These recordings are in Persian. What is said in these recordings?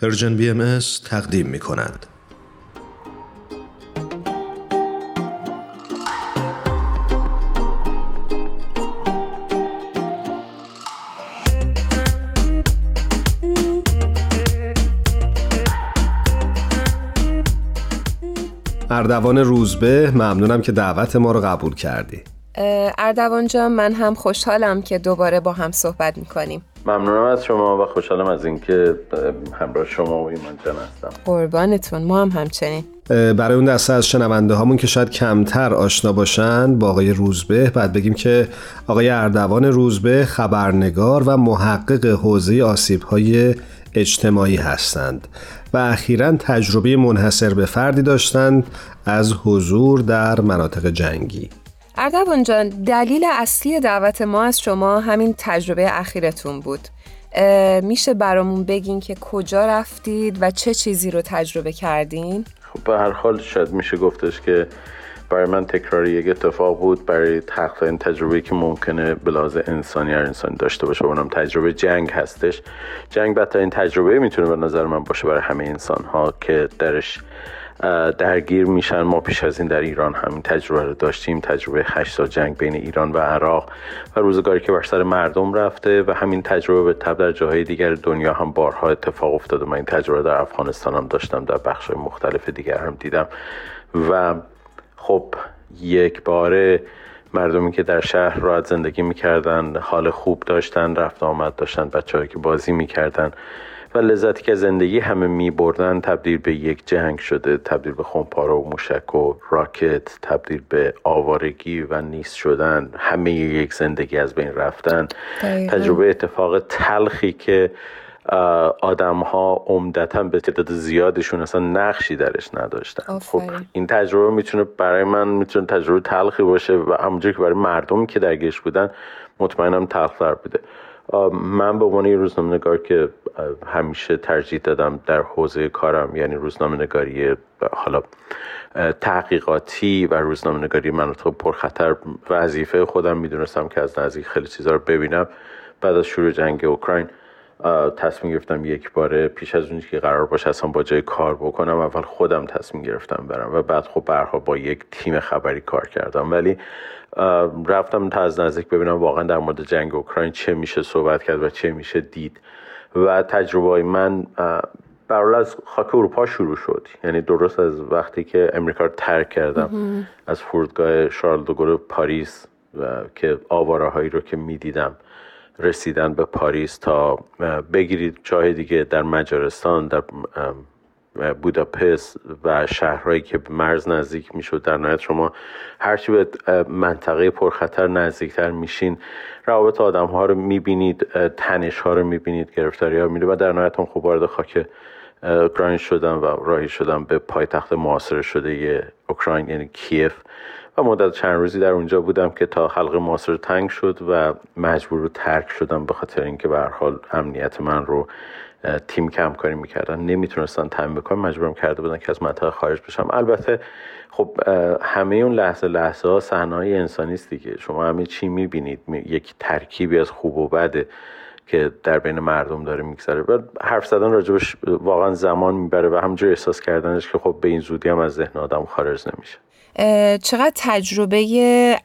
پرژن بی ام تقدیم می کند. اردوان روزبه ممنونم که دعوت ما رو قبول کردی اردوان جان من هم خوشحالم که دوباره با هم صحبت می‌کنیم. ممنونم از شما و خوشحالم از اینکه همراه شما و ایمان جان هستم. قربانتون ما هم همچنین. برای اون دسته از شنونده هامون که شاید کمتر آشنا باشن با آقای روزبه بعد بگیم که آقای اردوان روزبه خبرنگار و محقق حوزه آسیب های اجتماعی هستند و اخیرا تجربه منحصر به فردی داشتند از حضور در مناطق جنگی. اردوان جان دلیل اصلی دعوت ما از شما همین تجربه اخیرتون بود. میشه برامون بگین که کجا رفتید و چه چیزی رو تجربه کردین؟ خب به هر حال شاید میشه گفتش که برای من تکراری یک اتفاق بود. برای تحقیق این تجربه که ممکنه بلاز انسانی هر انسانی داشته باشه اونم تجربه جنگ هستش. جنگ بدترین تجربه می‌تونه به نظر من باشه برای همه انسان ها که درش درگیر میشن. ما پیش از این در ایران همین تجربه رو داشتیم. تجربه هشت سال جنگ بین ایران و عراق و روزگاری که بر سر مردم رفته و همین تجربه به تب در جاهای دیگر دنیا هم بارها اتفاق افتاده. من این تجربه در افغانستان هم داشتم در بخش مختلف دیگر هم دیدم. و خب یک باره مردمی که در شهر راحت زندگی می‌کردن حال خوب داشتن رفت آمد داشتن بچه که بازی می‌کردن. و لذتی که زندگی همه می بردن تبدیل به یک جنگ شده تبدیل به خونپاره و موشک و راکت تبدیل به آوارگی و نیست شدن. همه یک زندگی از بین رفتن. تجربه اتفاق تلخی که آدم ها عمدتا به تعداد زیادشون اصلا نقشی درش نداشتن. خب این تجربه می‌تونه برای من می‌تونه تجربه تلخی باشه و همونجور که برای مردم که درگیرش بودن مطمئنم تلختر بوده. من به عنوان یه روزنامه نگار که همیشه ترجیح دادم در حوزه کارم یعنی روزنامه نگاری حالا تحقیقاتی و روزنامه نگاری مناطق پرخطر وظیفه خودم می‌دونستم که از نزدیک خیلی چیزا رو ببینم. بعد از شروع جنگ اوکراین تصمیم گرفتم یک باره پیش از اونی که قرار باشه اصلا با جای کار بکنم اول خودم تصمیم گرفتم برم و بعد خب برها با یک تیم خبری کار کردم. ولی رفتم تا از نزدیک ببینم واقعا در مورد جنگ اوکراین چه میشه صحبت کرد و چه میشه دید. و تجربه من برال از خاک اروپا شروع شد. یعنی درست از وقتی که امریکا رو ترک کردم. از فرودگاه شارل دوگور پاریس و که آواره هایی رو که می‌دیدم. رسیدن به پاریس تا بگیرید جای دیگه در مجارستان در بوداپست و شهرهایی که مرز نزدیک می‌شد در نهایت شما هرچی به منطقه پرخطر نزدیکتر میشین روابط آدم ها رو می‌بینید تنش ها رو می‌بینید گرفتاری ها میده و در نهایت هم خوب وارد خاک اوکراین شدم و راهی شدم به پایتخت معاصر شده اوکراین یعنی کیف. و مدت چند روزی در اونجا بودم که تا حلق معاصر تنگ شد و مجبور رو ترک شدم به خاطر اینکه به حال امنیت من رو تیم کم کاری می‌کردن نمی‌تونستن تامین بکنن. مجبورم کرده بودن که از منطقه خارج بشم. البته خب همه اون لحظه لحظه ها صحنه انسانی است دیگه. شما همه چی می‌بینید. یک ترکیبی از خوب و بده که در بین مردم داره میگذره. و حرف زدن راجبش واقعا زمان می‌بره و همجور احساس کردنش که خب به این زودی هم از ذهن آدم خارج نمیشه. چقدر تجربه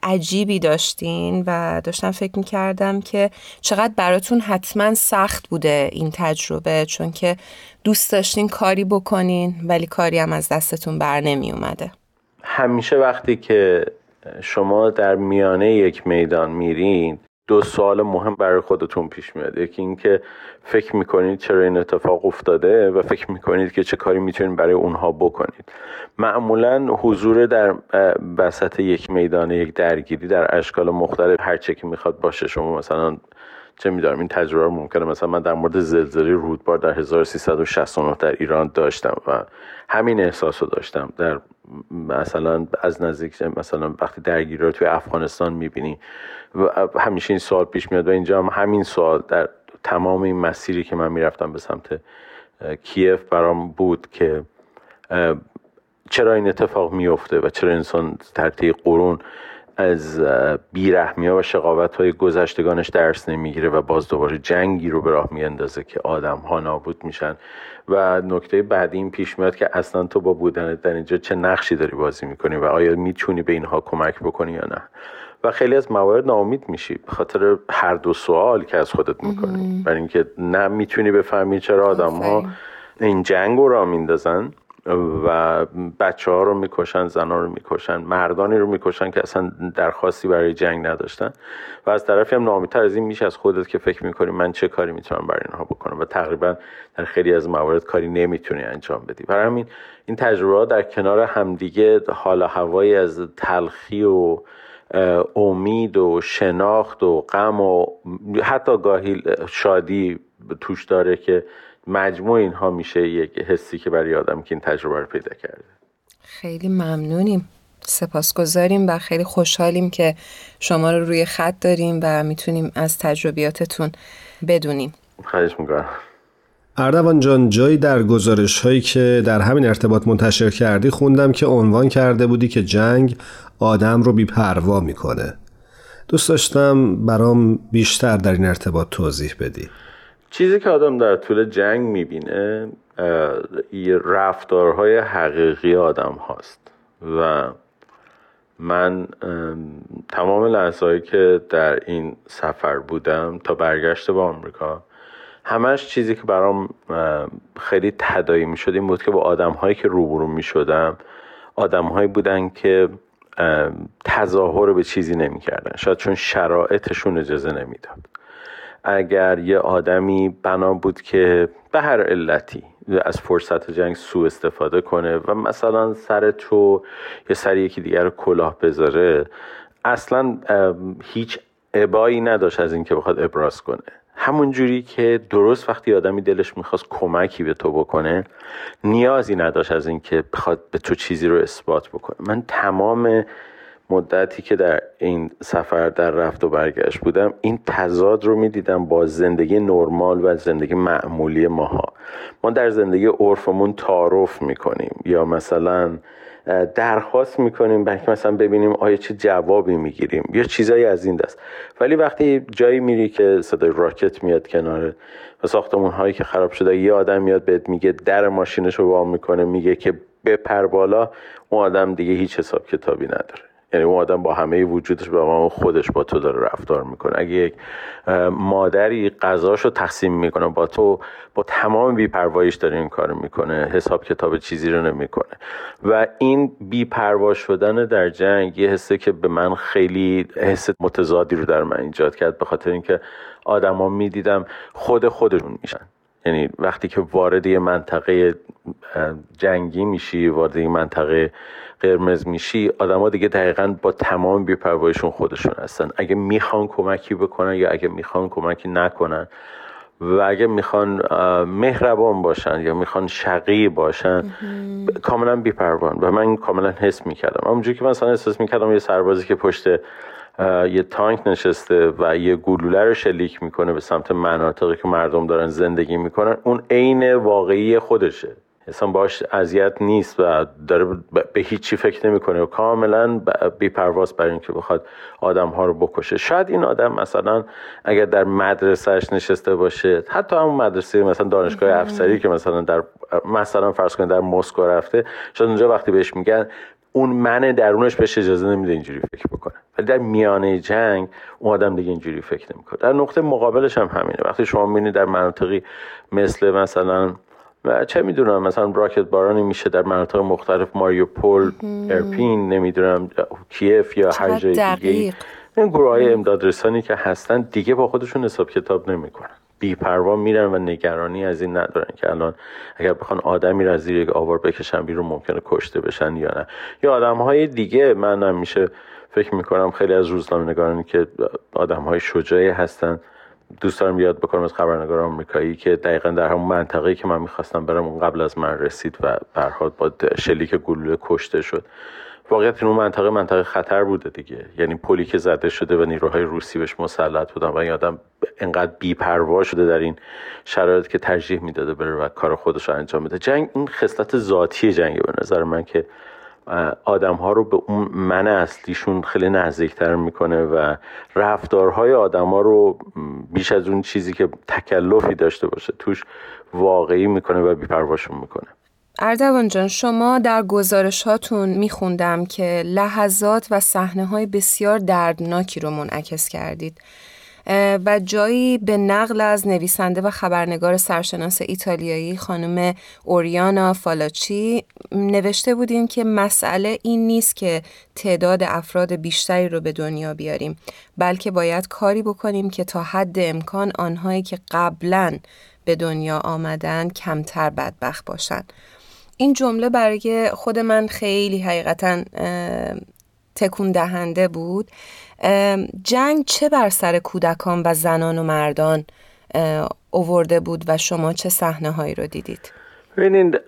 عجیبی داشتین و داشتم فکر می‌کردم که چقدر براتون حتما سخت بوده این تجربه چون که دوست داشتین کاری بکنین ولی کاری هم از دستتون بر نمی اومده همیشه وقتی که شما در میانه یک میدان میرین دو سوال مهم برای خودتون پیش میاد. یکی اینکه فکر می‌کنید چرا این اتفاق افتاده و فکر می‌کنید که چه کاری می‌تونید برای اونها بکنید. معمولا حضور در وسط یک میدان یک درگیری در اشکال مختلف هر چه که می‌خواد باشه شما مثلا چه میدارم این تجربه ممکنه مثلا من در مورد زلزله رودبار در 1369 در ایران داشتم و همین احساس رو داشتم. در مثلا از نزدیک مثلا وقتی درگیری رو توی افغانستان می‌بینی و همیشه این سوال پیش میاد و اینجا هم همین سوال در تمام این مسیری که من می‌رفتم به سمت کیف برام بود که چرا این اتفاق میفته و چرا انسان در طی قرون از بیرحمی ها و شقاوت های گذشتگانش درس نمی‌گیره و باز دوباره جنگی رو به راه میاندازه که آدم ها نابود میشن. و نکته بعدی این پیش میاد که اصلا تو با بودن در اینجا چه نقشی داری بازی می‌کنی و آیا می‌تونی به اینها کمک بکنی یا نه؟ و خیلی از موارد ناامید میشی به خاطر هر دو سوال که از خودت می‌کنی. برای اینکه نه می‌تونی بفهمی چرا آدم ها این جنگ رو را میندازن. و بچه ها رو می‌کشن زنها رو می‌کشن مردانی رو می‌کشن که اصلا درخواستی برای جنگ نداشتن. و از طرفی هم نامیتر از این میشه از خودت که فکر می‌کنی من چه کاری می‌تونم برای اینها بکنم. و تقریبا در خیلی از موارد کاری نمی‌تونی انجام بدی. برای همین این تجربه ها در کنار همدیگه حال هوایی از تلخی و امید و شناخت و غم و حتی گاهی شادی توش داره که مجموع اینها میشه یک حسی که برای آدم که این تجربه رو پیدا کرده. خیلی ممنونیم. سپاسگزاریم و خیلی خوشحالیم که شما رو روی خط داریم و می‌تونیم از تجربیاتتون بدونیم. خواهش می‌کنم. اردوان جان جایی در گزارش هایی که در همین ارتباط منتشر کردی خوندم که عنوان کرده بودی که جنگ آدم رو بیپروا می‌کنه. دوست داشتم برام بیشتر در این ارتباط توضیح بدی. چیزی که آدم در طول جنگ می‌بینه رفتارهای حقیقی آدم هاست. و من تمام لحظه که در این سفر بودم تا برگشت به آمریکا همش چیزی که برام خیلی تدایی می شد این بود که با آدم هایی که روبرو می شدم آدم هایی بودن که تظاهر به چیزی نمی کردن شاید چون شرایطشون اجازه نمی‌داد. اگر یه آدمی بنا بود که به هر علتی از فرصت جنگ سوء استفاده کنه و مثلا سر تو یه سر یکی دیگر کلاه بذاره اصلا هیچ عبایی نداشت از اینکه بخواد ابراز کنه. همون جوری که درست وقتی آدمی دلش می‌خواست کمکی به تو بکنه نیازی نداشت از اینکه بخواد به تو چیزی رو اثبات بکنه. من تمام مدتی که در این سفر در رفت و برگشت بودم این تضاد رو می‌دیدم با زندگی نرمال و زندگی معمولی ماها. ما در زندگی عرفمون تعارف می‌کنیم یا مثلا درخواست می‌کنیم بلکه مثلا ببینیم آیا چه جوابی می‌گیریم یا چیزایی از این دست. ولی وقتی جایی میری که صدای راکت میاد کنار و ساختمون هایی که خراب شده یه آدم میاد بهت میگه در ماشینش رو وام می‌کنه میگه که بپر بالا اون آدم دیگه هیچ حساب کتابی نداره. یعنی اون آدم با همه وجودش با خودش با تو داره رفتار می‌کنه. اگه یک مادری غذاشو تقسیم می‌کنه با تو با تمام بیپرواییش داره این کار می‌کنه حساب کتاب چیزی رو نمی‌کنه. و این بیپروا شدن در جنگ یه حسه که به من خیلی حس متضادی رو در من ایجاد کرد به خاطر اینکه آدما می‌دیدم خود خودشون میشن. یعنی وقتی که وارد یه منطقه جنگی میشی وارد یه منطقه قرمز میشی آدما دیگه دقیقا با تمام بیپروایشون خودشون هستن. اگه می‌خوان کمکی بکنن یا اگه می‌خوان کمکی نکنن و اگه می‌خوان مهربان باشن یا می‌خوان شقی باشن کاملا بیپروان. و من کاملا حس می‌کردم. اونجوری که مثلا احساس می‌کردم یه سربازی که پشت یه تانک نشسته و یه گلوله رو شلیک می‌کنه به سمت مناطقی که مردم دارن زندگی می‌کنن. اون عین واقعی خودشه. اصلا باش اذیت نیست و داره به هیچی فکر نمی‌کنه و کاملا بیپرواز برای اینکه بخواد آدم ها رو بکشه. شاید این آدم مثلا اگر در مدرسهش نشسته باشه حتی همون مدرسه مثلا دانشگاه افسری که مثلا در مثلا فرض کنید در مسکو رفته شاید اونجا وقتی بهش میگن اون من درونش بهش اجازه نمیده اینجوری فکر بکنه. ولی در میانه جنگ اون آدم دیگه اینجوری فکر نمی‌کنه. در نقطه مقابلش هم همینه. وقتی شما می‌بینید در مناطقی مثل مثلا و چه می‌دونم مثلا راکت بارانی میشه در مناطق مختلف ماریوپول ارپین نمی‌دونم کیف یا هر جای دیگه این گروه های امداد رسانی که هستن دیگه با خودشون حساب کتاب نمی‌کنن. بیپروا میرن و نگرانی از این ندارن که الان اگر بخوان آدمی را زیر یک آوار بکشن بیرون ممکنه کشته بشن یا نه. یا آدم های دیگه من میشه فکر می‌کنم خیلی از روزنامه نگارانی که آدم های شجاعی هستن دوست دارم یاد بکنم از خبرنگار آمریکایی که دقیقا در همون منطقه‌ای که من می‌خواستم برم اون قبل از من رسید و برهاد با شلیک گلوله کشته شد. واقعیت این اون منطقه منطقه خطر بوده دیگه. یعنی پلی که زده شده و نیروهای روسی بهش مسلط بودن و این آدم انقدر بیپروا شده در این شرایط که ترجیح می‌داده بره و کار خودش رو انجام بده. جنگ این خصلت ذاتی جنگه به نظر من که آدم ها رو به اون من اصلیشون خیلی نزدیکتر می‌کنه و رفتارهای آدم ها رو بیش از اون چیزی که تکلفی داشته باشه توش واقعی می‌کنه و بیپرواشون می‌کنه. اردوان جان شما در گزارش هاتون میخوندم که لحظات و صحنه های بسیار دردناکی رو منعکس کردید و جایی به نقل از نویسنده و خبرنگار سرشناس ایتالیایی خانم اوریانا فالاچی نوشته بودیم که مسئله این نیست که تعداد افراد بیشتری رو به دنیا بیاریم بلکه باید کاری بکنیم که تا حد امکان آنهایی که قبلا به دنیا آمدن کمتر بدبخت باشن. این جمله برای خود من خیلی حقیقتا تکون دهنده بود جنگ چه بر سر کودکان و زنان و مردان اوورده بود و شما چه صحنه هایی رو دیدید؟ ببینید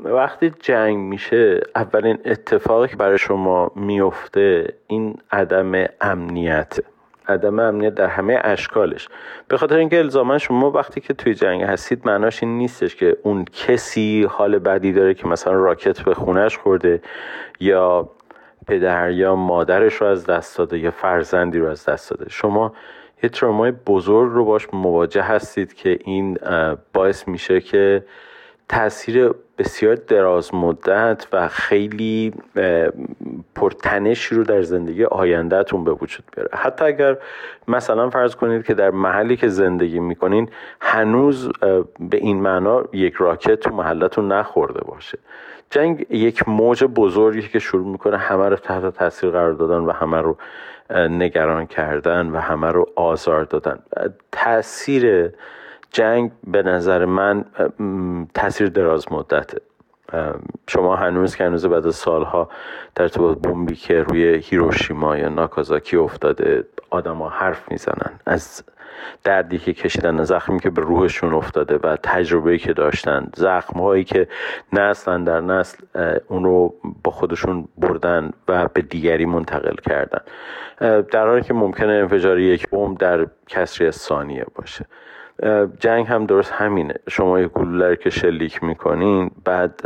وقتی جنگ میشه اولین اتفاقی که برای شما میفته این عدم امنیت عدم امنیت در همه اشکالش. به خاطر اینکه الزاما شما وقتی که توی جنگ هستید معناش این نیستش که اون کسی حال بدی داره که مثلا راکت به خونش خورده یا پدر یا مادرش رو از دست داده یا فرزندی رو از دست داده. شما یه ترامای بزرگ رو باش مواجه هستید که این باعث میشه که تاثیر بسیار دراز مدت و خیلی پرتنشی رو در زندگی آیندهتون به وجود بیاره. حتی اگر مثلا فرض کنید که در محلی که زندگی می‌کنین هنوز به این معنا یک راکت تو محلتون نخورده باشه. جنگ یک موج بزرگی که شروع می‌کنه همه رو تحت تاثیر قرار دادن و همه رو نگران کردن و همه رو آزار دادن. تاثیر جنگ به نظر من تاثیر دراز مدته شما هنوز که هنوز بعد از سالها در ارتباط بمبی که روی هیروشیما یا ناکازاکی افتاده آدما حرف می‌زنن. از دردی که کشیدن زخمی که به روحشون افتاده و تجربه‌ای که داشتن زخم هایی که نسل در نسل اون رو با خودشون بردن و به دیگری منتقل کردن. در حالی که ممکنه انفجار یک بمب در کسری ثانیه باشه. جنگ هم درست همینه. شما یک گلوله که شلیک می‌کنین بعد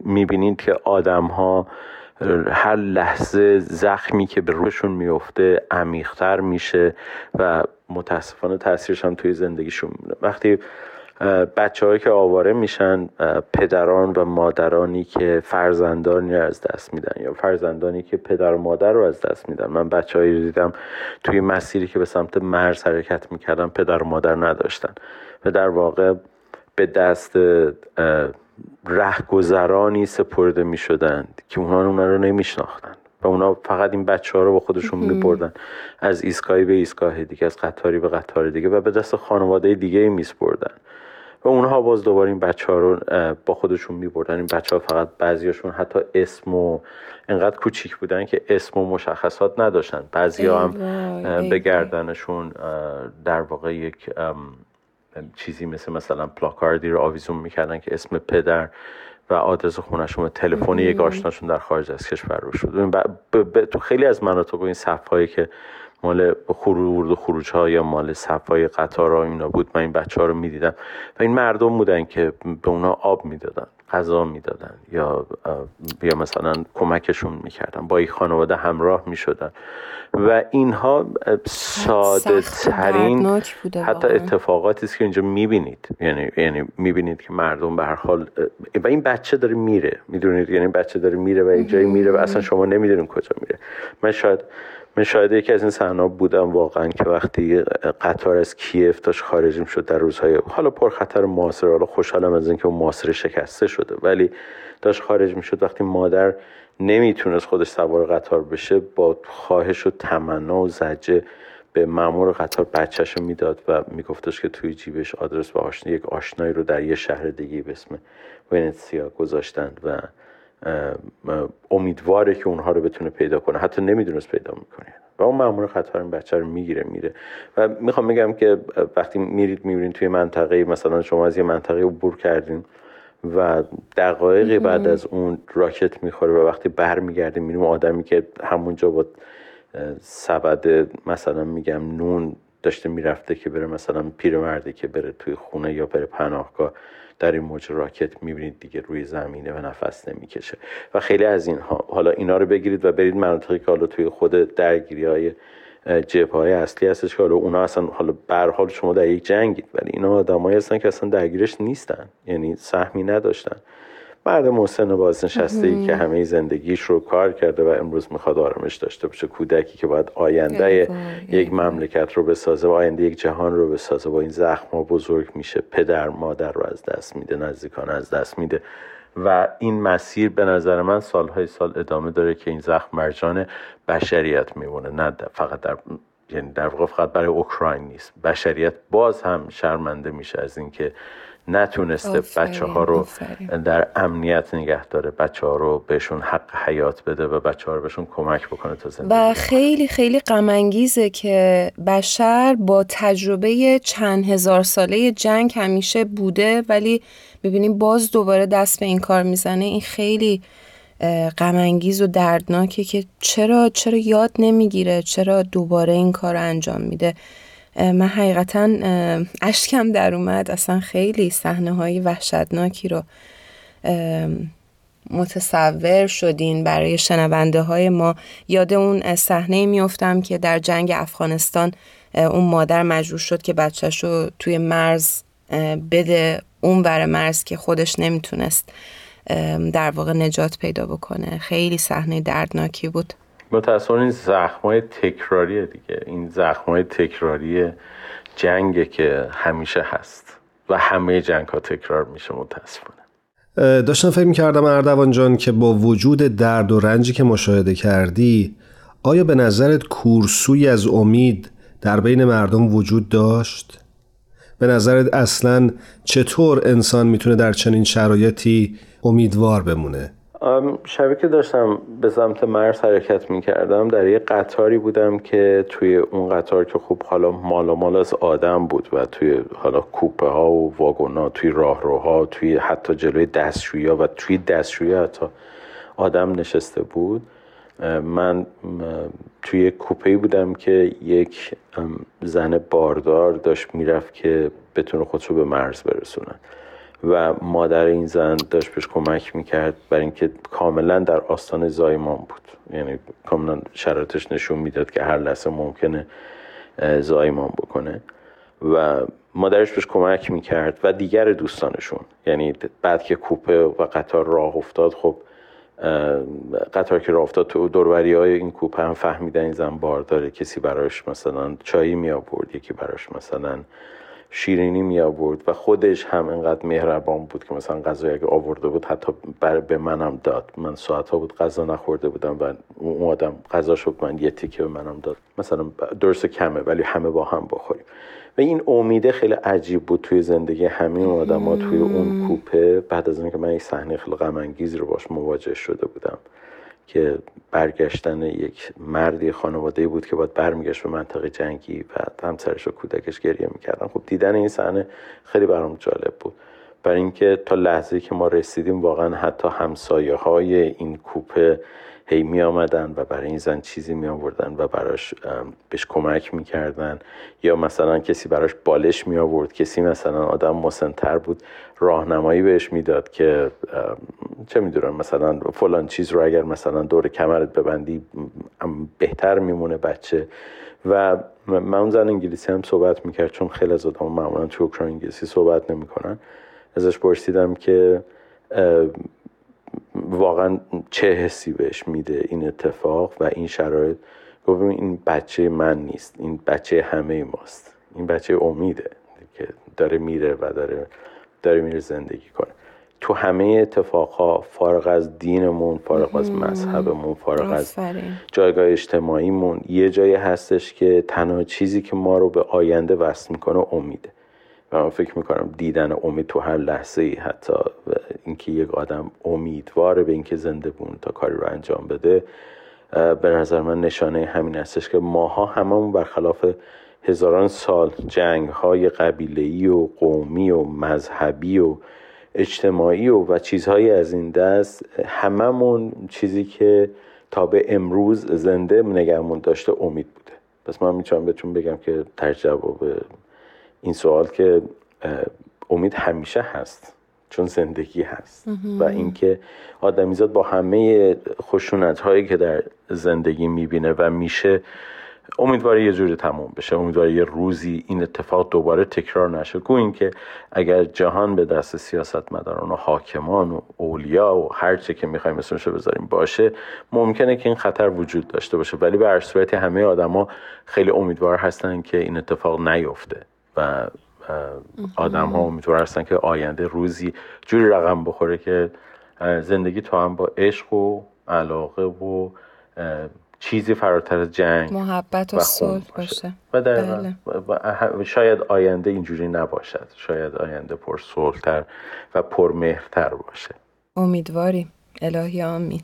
می‌بینید که آدم ها هر لحظه زخمی که به روشون میفته عمیقتر میشه و متاسفانه تاثیرش هم توی زندگیشون میمونه. وقتی بچه که آواره میشن پدران و مادرانی که فرزندانی رو از دست میدن یا فرزندانی که پدر و مادر رو از دست میدن. من بچه هایی دیدم توی مسیری که به سمت مرز حرکت می‌کردن پدر و مادر نداشتن و در واقع به دست رهگذرانی سپرده می‌شدند که اونها اونا رو نمیشناختن و اونا فقط این بچه ها رو با خودشون میبردن از ایستگاهی به ایستگاه دیگه از قطاری به قطار دیگه و به دست خانواده دیگه میسپردن. و اونها باز دوباره این بچه ها رو با خودشون میبردن. این بچه ها فقط بعضیاشون حتی اسم و انقدر کوچیک بودن که اسم و مشخصات نداشتن. بعضی ها هم به گردنشون در واقع یک چیزی مثل مثلا پلاکاردی رو آویزون می‌کردن که اسم پدر و آدرس خونشون و تلفن یک آشناشون در خارج از کشور رو شد. تو خیلی از مناطق این صفهایی که مال خروج و خروج ها یا مال صفای قطار ها اینا بود من این بچه ها رو می‌دیدم و این مردم بودن که به اونا آب می‌دادن غذا می‌دادن یا یا مثلا کمکشون می‌کردن با این خانواده همراه می‌شدن و اینها ساده ترین حتی اتفاقاتی است که اینجا می‌بینید. یعنی یعنی می‌بینید که مردم به هر حال و این بچه داره میره می‌دونید؟ یعنی بچه داره میره و یک جایی میره و اصلا شما نمی‌دونید کجا میره. من شاید من شاید یکی از این صحنه بودم واقعا که وقتی قطار از کیف داشت خارج شد در روزهای حالا پر خطر معاصر حالا خوشحالم از اینکه اون معاصر شکسته شده ولی داشت خارج شد. وقتی مادر نمی‌تونست خودش سوار قطار بشه با خواهش و تمنا و زجه به مامور قطار بچهش رو می‌داد و میگفتش که توی جیبش آدرس و آشنا یک آشنایی رو در یه شهر دیگه به اسم ونتسیا گذاشتند و امیدواره که اونها رو بتونه پیدا کنه. حتی نمی‌دونست پیدا می‌کنه. و اون مامور قطار این بچه رو می‌گیره میره و می‌خوام بگم که وقتی میرید می‌بینید توی منطقه مثلا شما از یه منطقه عبور کردین و دقایقی بعد از اون راکت می‌خوره و وقتی برمیگردیم میریم آدمی که همونجا با سبد مثلا میگم نون داشته می‌رفته که بره مثلا پیرمرده که بره توی خونه یا بره پناهگاه. در این موج راکت می‌بینید دیگه روی زمینه و نفس نمی‌کشه. و خیلی از اینها حالا اینا رو بگیرید و برید مناطقی که حالا توی خود درگیری های جبه های اصلی هستش که حالا اونا اصلا حالا بر حال شما در یک جنگید ولی اینا آدمایی هستن که اصلا درگیرش نیستن یعنی سهمی نداشتن. مرد محسن بازنشسته ای که همه زندگیش رو کار کرده و امروز می‌خواد آرامش داشته باشه. کودکی که باید آینده یک مملکت رو بسازه و آینده یک جهان رو بسازه با این زخم ها بزرگ میشه. پدر مادر رو از دست میده نزدیکان از دست میده. و این مسیر به نظر من سالهای سال ادامه داره که این زخم مرجان بشریت میمونه. نه فقط در یعنی در واقع فقط برای اوکراین نیست. بشریت باز هم شرمنده میشه از اینکه نتونسته بچه ها رو در امنیت نگه داره. بچه ها رو بهشون حق حیات بده و بچه ها رو بهشون کمک بکنه تا زندگی و خیلی خیلی غمانگیزه که بشر با تجربه چند هزار ساله جنگ همیشه بوده ولی ببینیم باز دوباره دست به این کار می‌زنه. این خیلی غمانگیز و دردناکه که چرا چرا یاد نمی‌گیره چرا دوباره این کار رو انجام میده. من حقیقتا اشکم در اومد. اصلا خیلی صحنه های وحشتناکی رو متصور شدین برای شنونده های ما. یاد اون صحنه میفتم که در جنگ افغانستان اون مادر مجبور شد که بچهش رو توی مرز بده. اون ور مرز که خودش نمی‌تونست در واقع نجات پیدا بکنه. خیلی صحنه دردناکی بود. متاسفانه این زخمای تکراریه دیگه این زخمای تکراری جنگه که همیشه هست و همه جنگ ها تکرار میشه متاسفانه داشتم فکر می‌کردم اردوان جان که با وجود درد و رنجی که مشاهده کردی آیا به نظرت کورسوی از امید در بین مردم وجود داشت؟ به نظرت اصلا چطور انسان می‌تونه در چنین شرایطی امیدوار بمونه؟ شبیه که داشتم به سمت مرز حرکت می کردم در یه قطاری بودم که توی اون قطار که خوب حالا مال مال از آدم بود و توی حالا کوپه ها و واگن ها توی راهروها توی حتی جلوی دستشویی ها و توی دستشویی حتی آدم نشسته بود. من توی کوپه بودم که یک زن باردار داشت می‌رفت که بتونه خودشو به مرز برسونه. و مادر این زن داشت بهش کمک می‌کرد برای اینکه کاملا در آستان زایمان بود. یعنی کاملا شرایطش نشون می‌داد که هر لحظه ممکنه زایمان بکنه. و مادرش بهش کمک می‌کرد و دیگر دوستانشون. یعنی بعد که کوپه و قطار راه افتاد خب قطار که راه افتاد تو دوروری های این کوپه هم فهمیدن این زن بار داره کسی براش مثلا چایی می آورد یکی براش مثلا شیرینی می آورد و خودش هم انقدر مهربان بود که مثلا غذای اگه آورده بود حتی بر به منم داد. من ساعت ها بود غذا نخورده بودم و اون آدم غذا شد من یه تیکه به منم داد. مثلا درست کمه ولی همه با هم بخوریم. و این امیده خیلی عجیب بود توی زندگی همه اون آدم توی اون کوپه. بعد از اینکه من یک صحنه خیلی غم رو باش مواجه شده بودم. که برگشتن یک مردی خانواده بود که باید برمیگشت به منطقه جنگی و همسرش و کودکش گریه می‌کردن. خب دیدن این صحنه خیلی برام جالب بود. برای اینکه تا لحظه که ما رسیدیم واقعا حتی همسایه های این کوپه هی می آمدن و برای این زن چیزی می آوردن و براش بهش کمک می کردن یا مثلا کسی براش بالش می آورد کسی مثلا آدم مسنتر بود راهنمایی بهش می‌داد که چه می‌دونم مثلا فلان چیز رو اگر مثلا دور کمرت ببندی بهتر میمونه بچه. و من اون زن انگلیسی هم صحبت می‌کرد چون خیلی از آدم معمولا تو اوکراین انگلیسی صحبت نمی‌کنن. ازش پرسیدم که واقعا چه حسی بهش میده این اتفاق و این شرایط؟ گفت این بچه من نیست این بچه همه ماست این بچه امیده که داره میره و داره داره میره زندگی کنه. تو همه اتفاقها فارغ از دینمون فارغ از مذهبمون فارغ از جایگاه اجتماعیمون یه جایی هستش که تنها چیزی که ما رو به آینده وصل می‌کنه امیده. و من فکر می‌کنم دیدن امید تو هر لحظه ای حتی اینکه یک آدم امیدواره به اینکه زنده بون تا کاری رو انجام بده به نظر من نشانه همین هستش که ماها هممون برخلاف هزاران سال جنگ های قبیله و قومی و مذهبی و اجتماعی و و چیزهایی از این دست هممون چیزی که تا به امروز زنده نگهمون داشته امید بوده. پس من می‌تونم بهتون بگم که جواب این سوال که امید همیشه هست چون زندگی هست. و اینکه آدمیزاد با همه خشونت هایی که در زندگی می‌بینه و میشه امیدواره یه جوری تموم بشه. امیدواره یه روزی این اتفاق دوباره تکرار نشه. گو اینکه اگر جهان به دست سیاستمداران و حاکمان و اولیا و هر چه که می‌خوایم اسمشو بذاریم باشه ممکنه که این خطر وجود داشته باشه. ولی به هر صورت همه آدما خیلی امیدوار هستن که این اتفاق نیفته. و آدم ها امیدوار هستن که آینده روزی جوری رقم بخوره که زندگی تو هم با عشق و علاقه و چیزی فراتر از جنگ محبت و, صلح باشه. و در بله. شاید آینده اینجوری نباشد. شاید آینده پر صلحتر و پر مهرتر باشه. امیدواریم. الهی آمین.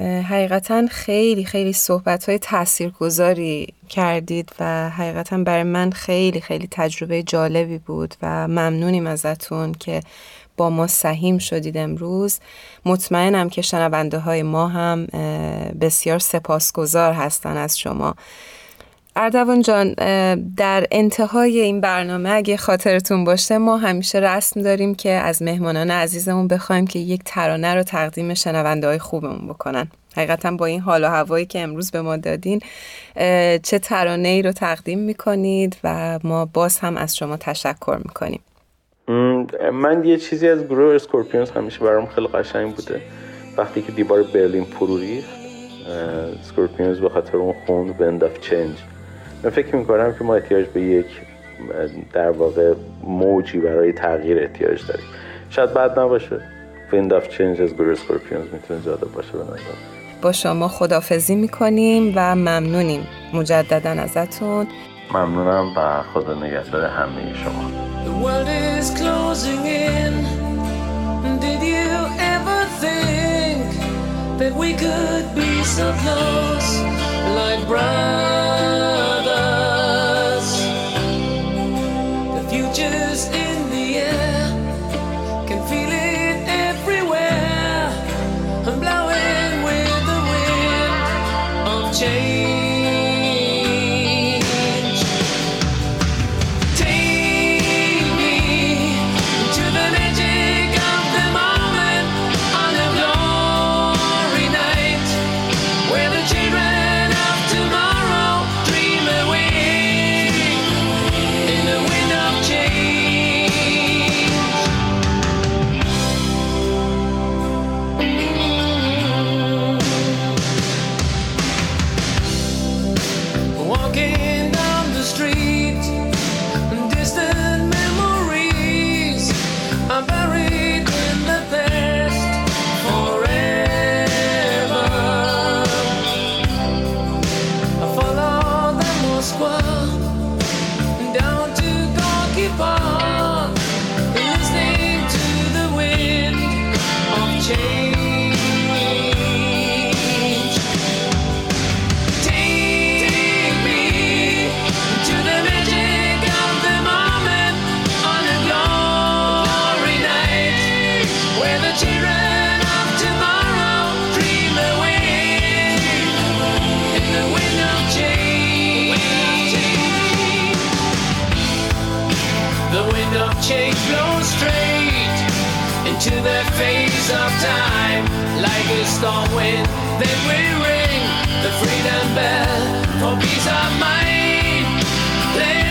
حقیقتا خیلی خیلی صحبت های تأثیر گذاری کردید و حقیقتا برای من خیلی خیلی تجربه جالبی بود و ممنونیم ازتون که با ما سهیم شدید امروز. مطمئنم که شنونده های ما هم بسیار سپاسگزار هستن از شما. اردوان جان در انتهای این برنامه اگه خاطرتون باشه ما همیشه رسم داریم که از مهمانان عزیزمون بخوایم که یک ترانه رو تقدیم شنونده های خوبمون بکنن. حقیقتا با این حال و هوایی که امروز به ما دادین چه ترانه ای رو تقدیم می‌کنید و ما باز هم از شما تشکر می‌کنیم. من یه چیزی از گروه اسکورپیونز همیشه برام خیلی قشنگ بوده. وقتی که دیوار برلین فرو ریخت Scorpions به خاطر اون خون Wind of Change من فکر می‌کنم که ما احتیاج به یک در واقع موجی برای تغییر احتیاج داریم. شاید بد نباشه. Wind of Change از گروه Scorpions می‌تونه جالب باشه به نظر با شما خداحافظی می‌کنیم و ممنونیم مجددا ازتون. ممنونم و خدا نگهدار همه شما. The world is closing in. Did you ever think That we could be so close? Storm wind, then we ring the freedom bell for peace of mind. Then